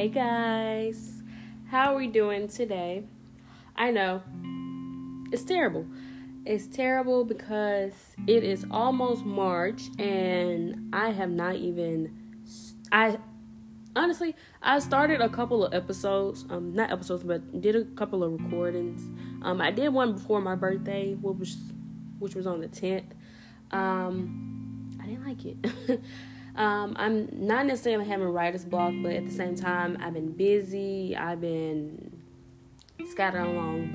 Hey guys, how are we doing today? I know it's terrible. It's terrible because it is almost March and I have not even. I honestly, I started a couple of episodes, um, not episodes, but did a couple of recordings. Um, I did one before my birthday, which was which was on the tenth. Um, I didn't like it. Um, I'm not necessarily having writer's block, but at the same time, I've been busy. I've been scattered along,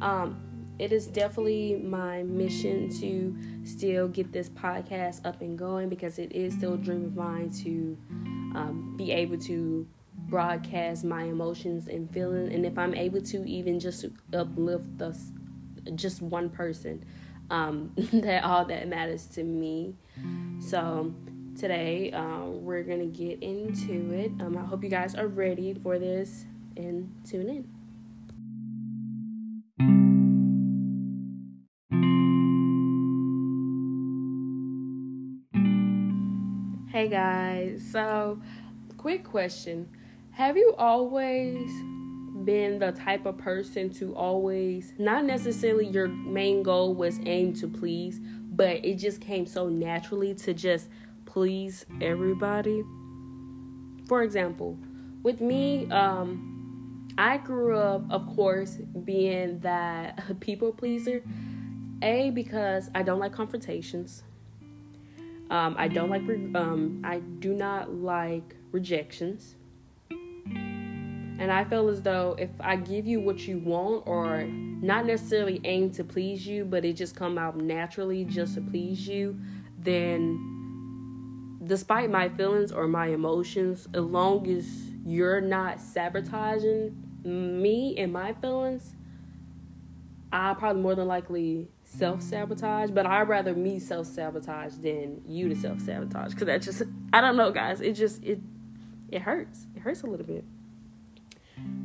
but um, it is definitely my mission to still get this podcast up and going because it is still a dream of mine to um, be able to broadcast my emotions and feelings, and if I'm able to even just uplift the just one person, um, that all that matters to me. So today. Um, we're gonna get into it. Um, I hope you guys are ready for this and tune in. Hey guys, so quick question. Have you always been the type of person to always, not necessarily your main goal was aim to please, but it just came so naturally to just please everybody. For example, with me, um, I grew up, of course, being that people pleaser. A because I don't like confrontations. Um, I don't like. Um, I do not like rejections. And I feel as though if I give you what you want, or not necessarily aim to please you, but it just come out naturally just to please you, then despite my feelings or my emotions, as long as you're not sabotaging me and my feelings, I probably more than likely self sabotage. But I'd rather me self sabotage than you to self sabotage because that just I don't know, guys. It just it it hurts. It hurts a little bit.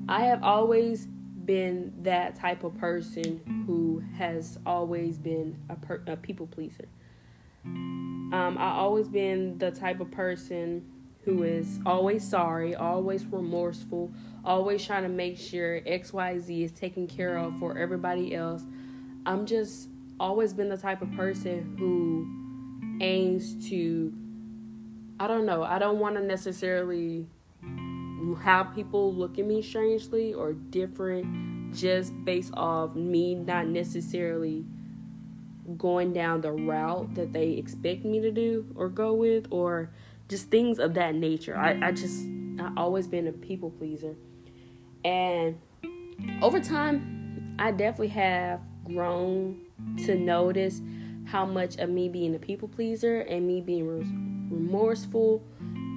I have always been that type of person who has always been a, per, a people pleaser. Um, I always been the type of person who is always sorry, always remorseful, always trying to make sure XYZ is taken care of for everybody else. I'm just always been the type of person who aims to I don't know, I don't want to necessarily have people look at me strangely or different just based off me not necessarily going down the route that they expect me to do or go with or just things of that nature. I, I just I always been a people pleaser. And over time I definitely have grown to notice how much of me being a people pleaser and me being remorseful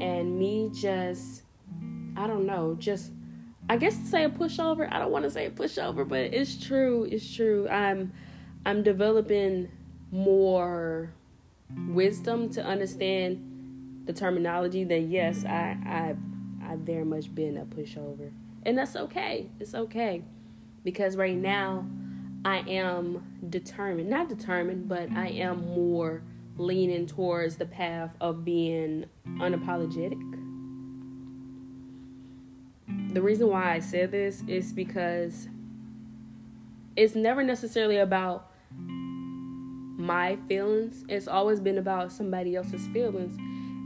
and me just I don't know, just I guess to say a pushover. I don't want to say a pushover, but it's true. It's true. I'm I'm developing more wisdom to understand the terminology, then yes, I I I very much been a pushover. And that's okay. It's okay. Because right now I am determined, not determined, but I am more leaning towards the path of being unapologetic. The reason why I said this is because it's never necessarily about my feelings. It's always been about somebody else's feelings.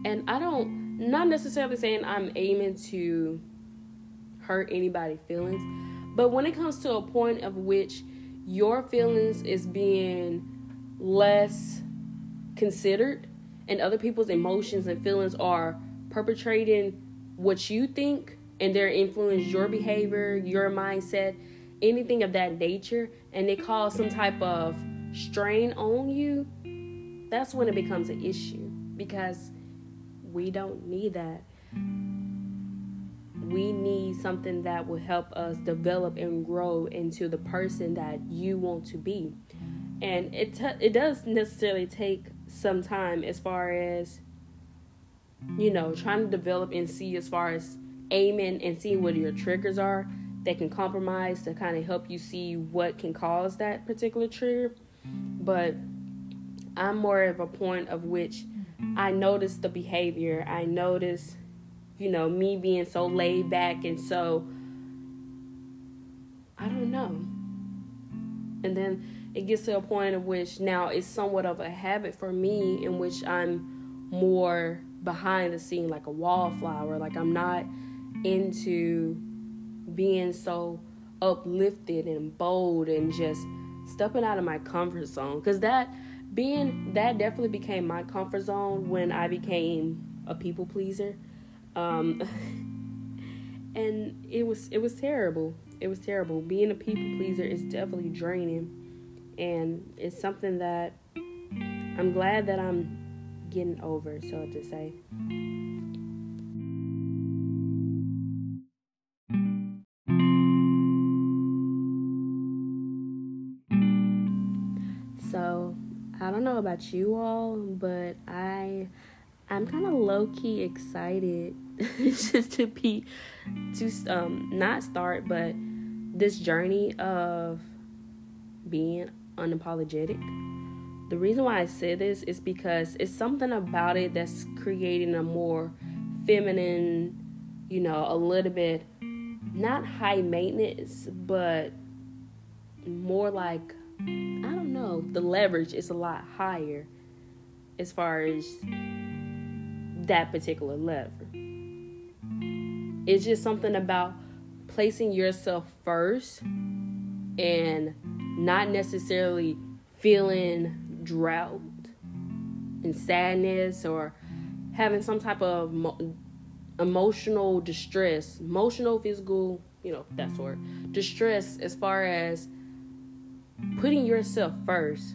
And I don't, not necessarily saying I'm aiming to hurt anybody's feelings, but when it comes to a point of which your feelings is being less considered and other people's emotions and feelings are perpetrating what you think and they're influence your behavior, your mindset, anything of that nature, and it cause some type of strain on you, that's when it becomes an issue because we don't need that. We need something that will help us develop and grow into the person that you want to be. And it t- it does necessarily take some time as far as you know, trying to develop and see as far as aiming and seeing what your triggers are that can compromise to kind of help you see what can cause that particular trigger but I'm more of a point of which I notice the behavior, I notice you know, me being so laid back and so I don't know. And then it gets to a point of which now it's somewhat of a habit for me in which I'm more behind the scene like a wallflower. Like I'm not into being so uplifted and bold and just stepping out of my comfort zone because that being that definitely became my comfort zone when I became a people pleaser. Um, and it was it was terrible. It was terrible. Being a people pleaser is definitely draining, and it's something that I'm glad that I'm getting over, so to say. About you all, but I I'm kind of low key excited just to be to um not start but this journey of being unapologetic. The reason why I say this is because it's something about it that's creating a more feminine, you know, a little bit not high maintenance, but more like I know, the leverage is a lot higher as far as that particular lever. It's just something about placing yourself first and not necessarily feeling drought and sadness or having some type of mo- emotional distress, emotional, physical, you know, that sort. Distress as far as putting yourself first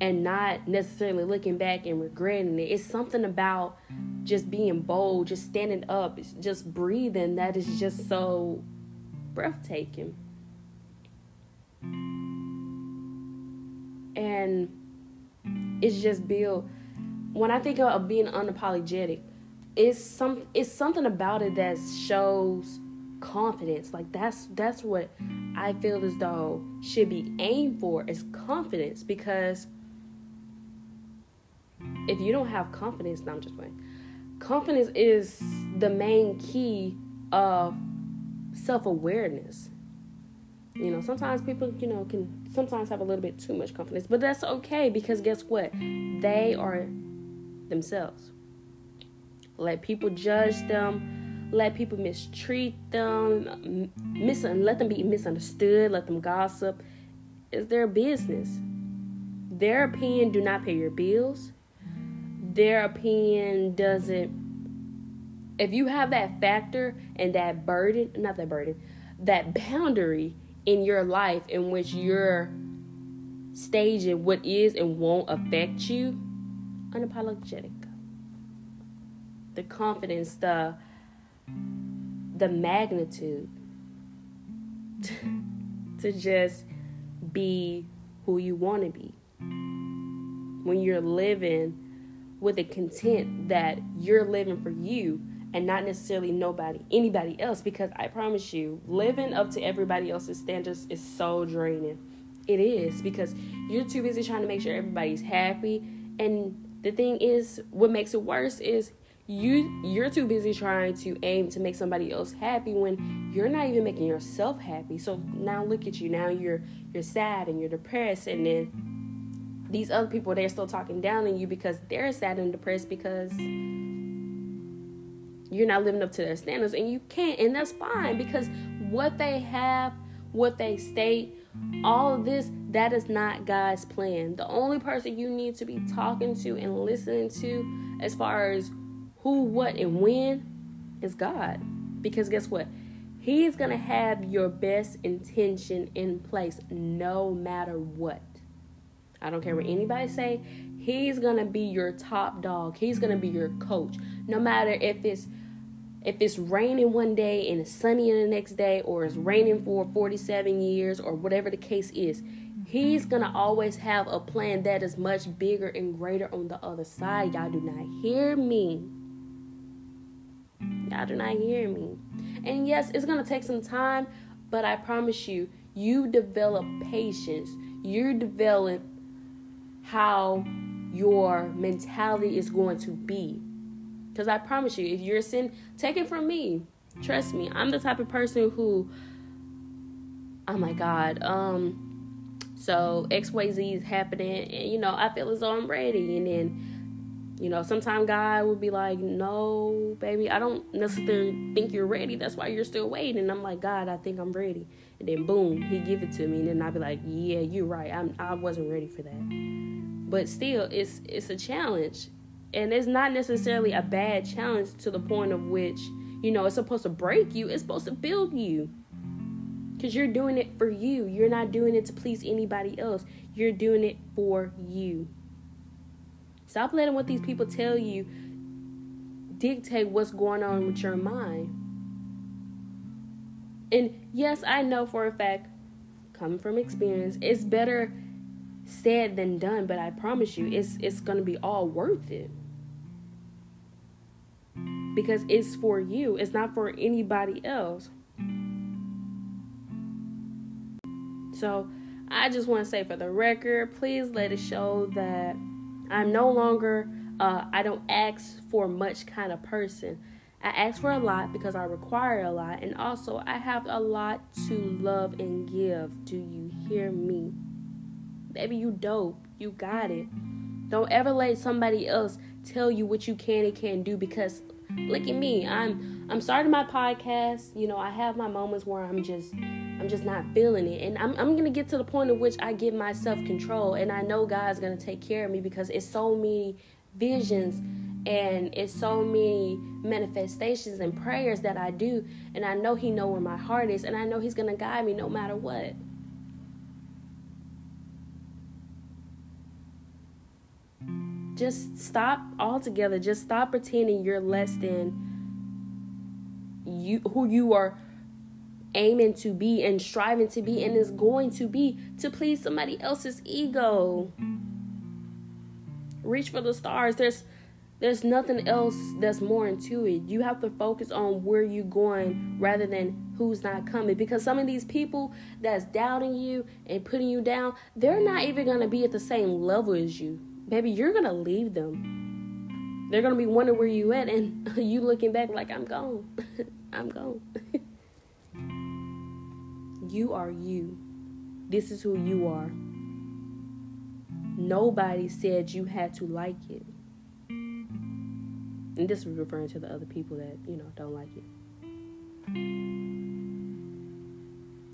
and not necessarily looking back and regretting it. It's something about just being bold, just standing up, just breathing that is just so breathtaking. And it's just built when I think of being unapologetic, it's some it's something about it that shows confidence. Like that's that's what I feel as though should be aimed for is confidence because if you don't have confidence, no, I'm just playing. Confidence is the main key of self awareness. You know, sometimes people, you know, can sometimes have a little bit too much confidence, but that's okay because guess what? They are themselves. Let people judge them, let people mistreat them, mis- let them be misunderstood, let them gossip. It's their business. Their opinion do not pay your bills. Their opinion doesn't if you have that factor and that burden, not that burden, that boundary in your life in which you're staging what is and won't affect you, unapologetic. The confidence, the the magnitude to just be who you want to be. When you're living with a content that you're living for you and not necessarily nobody, anybody else. Because I promise you, living up to everybody else's standards is so draining. It is because you're too busy trying to make sure everybody's happy. And the thing is, what makes it worse is you you're too busy trying to aim to make somebody else happy when you're not even making yourself happy. So now look at you. Now you're you're sad and you're depressed and then these other people they're still talking down on you because they're sad and depressed because you're not living up to their standards and you can't and that's fine because what they have what they state all of this that is not god's plan the only person you need to be talking to and listening to as far as who what and when is god. Because guess what? He's gonna have your best intention in place no matter what. I don't care what anybody say. He's gonna be your top dog. He's gonna be your coach. No matter if it's if it's raining one day and it's sunny the next day, or it's raining for 47 years, or whatever the case is, He's gonna always have a plan that is much bigger and greater on the other side. Y'all do not hear me. Y'all do not hear me. And yes, it's gonna take some time, but I promise you, you develop patience. You develop how your mentality is going to be Because I promise you, if you're sin, take it from me. Trust me, I'm the type of person who, oh my God, um, so XYZ is happening, and you know, I feel as though I'm ready. And then, you know, sometimes God will be like, no, baby, I don't necessarily think you're ready. That's why you're still waiting. And I'm like, God, I think I'm ready. And then boom, he give it to me. And then I'd be like, yeah, you're right. I'm, I wasn't ready for that. But still, it's it's a challenge. And it's not necessarily a bad challenge to the point of which, you know, it's supposed to break you. It's supposed to build you. Because you're doing it for you. You're not doing it to please anybody else. You're doing it for you. Stop letting what these people tell you dictate what's going on with your mind. And yes, I know for a fact, coming from experience, it's better said than done, but I promise you it's it's gonna be all worth it because it's for you, it's not for anybody else. So, I just want to say for the record, please let it show that I'm no longer, uh, I don't ask for much kind of person. I ask for a lot because I require a lot, and also I have a lot to love and give. Do you hear me? Baby, you dope. You got it. Don't ever let somebody else tell you what you can and can't do because look at me i'm i'm starting my podcast you know i have my moments where i'm just i'm just not feeling it and i'm, I'm gonna get to the point of which i give myself control and i know god's gonna take care of me because it's so many visions and it's so many manifestations and prayers that i do and i know he know where my heart is and i know he's gonna guide me no matter what just stop altogether. Just stop pretending you're less than you who you are aiming to be and striving to be and is mm. going to be to please somebody else's ego. Reach for the stars. There's there's nothing else that's more into it. You have to focus on where you're going rather than who's not coming. Because some of these people that's doubting you and putting you down, they're not even gonna be at the same level as you baby, you're gonna leave them. They're gonna be wondering where you at, and you looking back like I'm gone. I'm gone. you are you. This is who you are. Nobody said you had to like it. And this is referring to the other people that, you know, don't like it.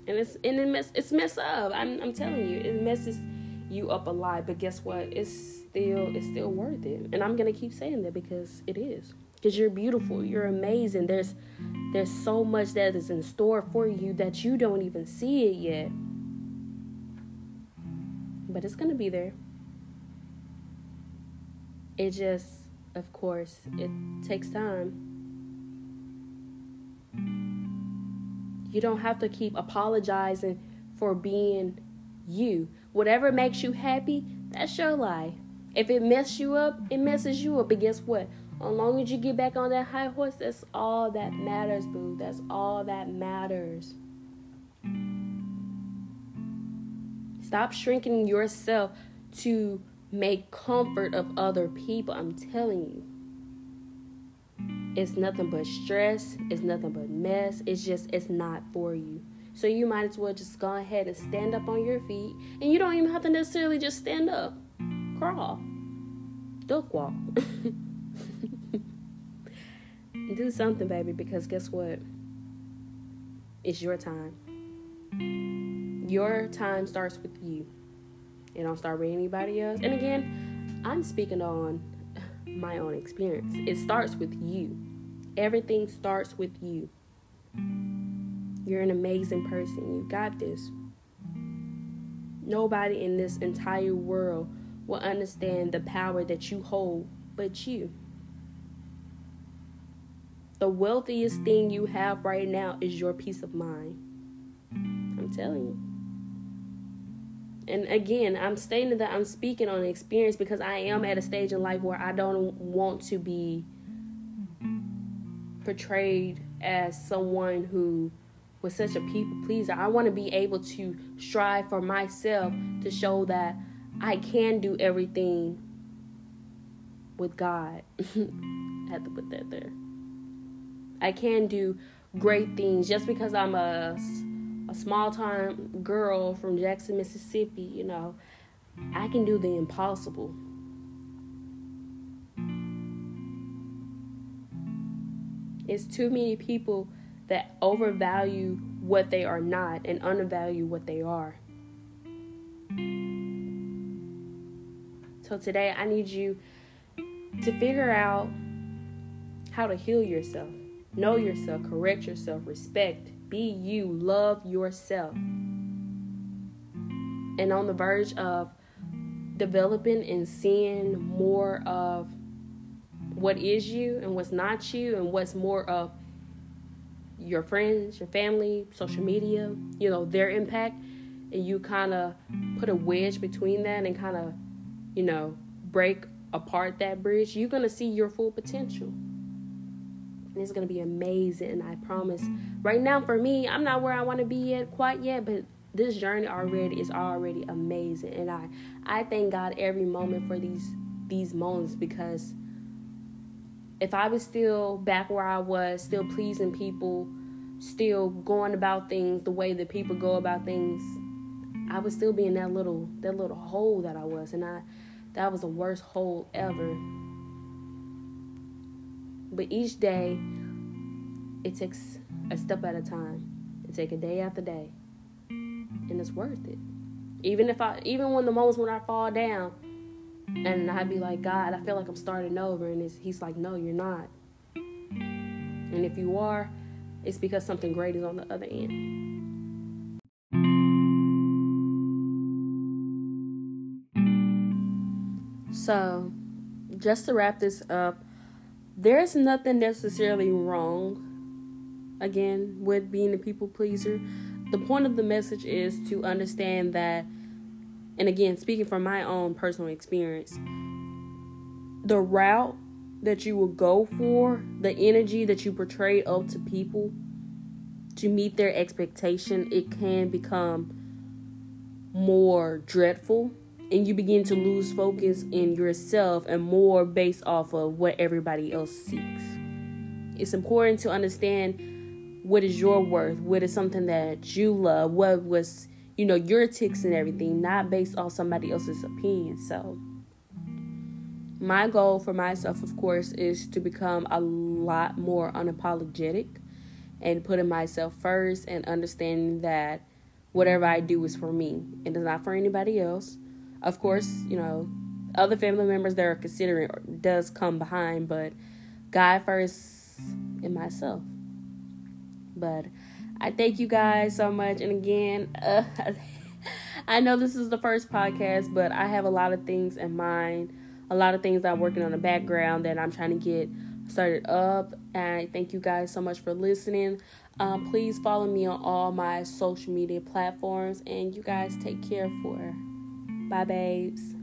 And it's and it mess it's mess up. I'm I'm telling you, it messes you up a lot. But guess what? It's still it's still worth it. And I'm gonna keep saying that because it is. Because you're beautiful, you're amazing. There's there's so much that is in store for you that you don't even see it yet. But it's gonna be there. It just, of course, it takes time. You don't have to keep apologizing for being you. Whatever makes you happy, that's your life. If it messes you up, it messes you up. But guess what? As long as you get back on that high horse, that's all that matters, boo. That's all that matters. Stop shrinking yourself to make comfort of other people. I'm telling you. It's nothing but stress. It's nothing but mess. It's just, it's not for you. So you might as well just go ahead and stand up on your feet. And you don't even have to necessarily just stand up crawl, duck walk. Do something, baby, because guess what? It's your time. Your time starts with you. It don't start with anybody else. And again, I'm speaking on my own experience. It starts with you. Everything starts with you. You're an amazing person. You got this. Nobody in this entire world will understand the power that you hold but you. The wealthiest thing you have right now is your peace of mind. I'm telling you. And again, I'm stating that I'm speaking on experience because I am at a stage in life where I don't want to be portrayed as someone who was such a people pleaser. I want to be able to strive for myself to show that I can do everything with God. I had to put that there. I can do great things just because I'm a, a small time girl from Jackson, Mississippi. You know, I can do the impossible. It's too many people that overvalue what they are not and undervalue what they are. So today I need you to figure out how to heal yourself, know yourself, correct yourself, respect, be you, love yourself. And on the verge of developing and seeing more of what is you and what's not you and what's more of your friends, your family, social media, you know, their impact, and you kind of put a wedge between that and kind of, you know, break apart that bridge, you're going to see your full potential. And it's going to be amazing, I promise. Right now, for me, I'm not where I want to be yet, quite yet, but this journey already is already amazing. And I, I thank God every moment for these these moments because if I was still back where I was, still pleasing people, still going about things the way that people go about things, I would still be in that little that little hole that I was, and I that was the worst hole ever. But each day, it takes a step at a time. It takes a day after day, and it's worth it. Even if I, even when the moments when I fall down, and I'd be like, God, I feel like I'm starting over. And he's like, No, you're not. And if you are, it's because something great is on the other end. So, just to wrap this up, there's nothing necessarily wrong, again, with being a people pleaser. The point of the message is to understand that and again, speaking from my own personal experience, the route that you will go for, the energy that you portray up to people to meet their expectation, it can become more dreadful and you begin to lose focus in yourself and more based off of what everybody else seeks. It's important to understand what is your worth, what is something that you love, what was you know, your ticks and everything, not based off somebody else's opinion. So, my goal for myself, of course, is to become a lot more unapologetic and putting myself first and understanding that whatever I do is for me and it's not for anybody else. Of course, you know, other family members that are considering does come behind, but God first and myself. But I thank you guys so much. And again, uh, I know this is the first podcast, but I have a lot of things in mind, a lot of things I'm working on the background that I'm trying to get started up. And I thank you guys so much for listening. Um, please follow me on all my social media platforms, and you guys take care for. Bye, babes.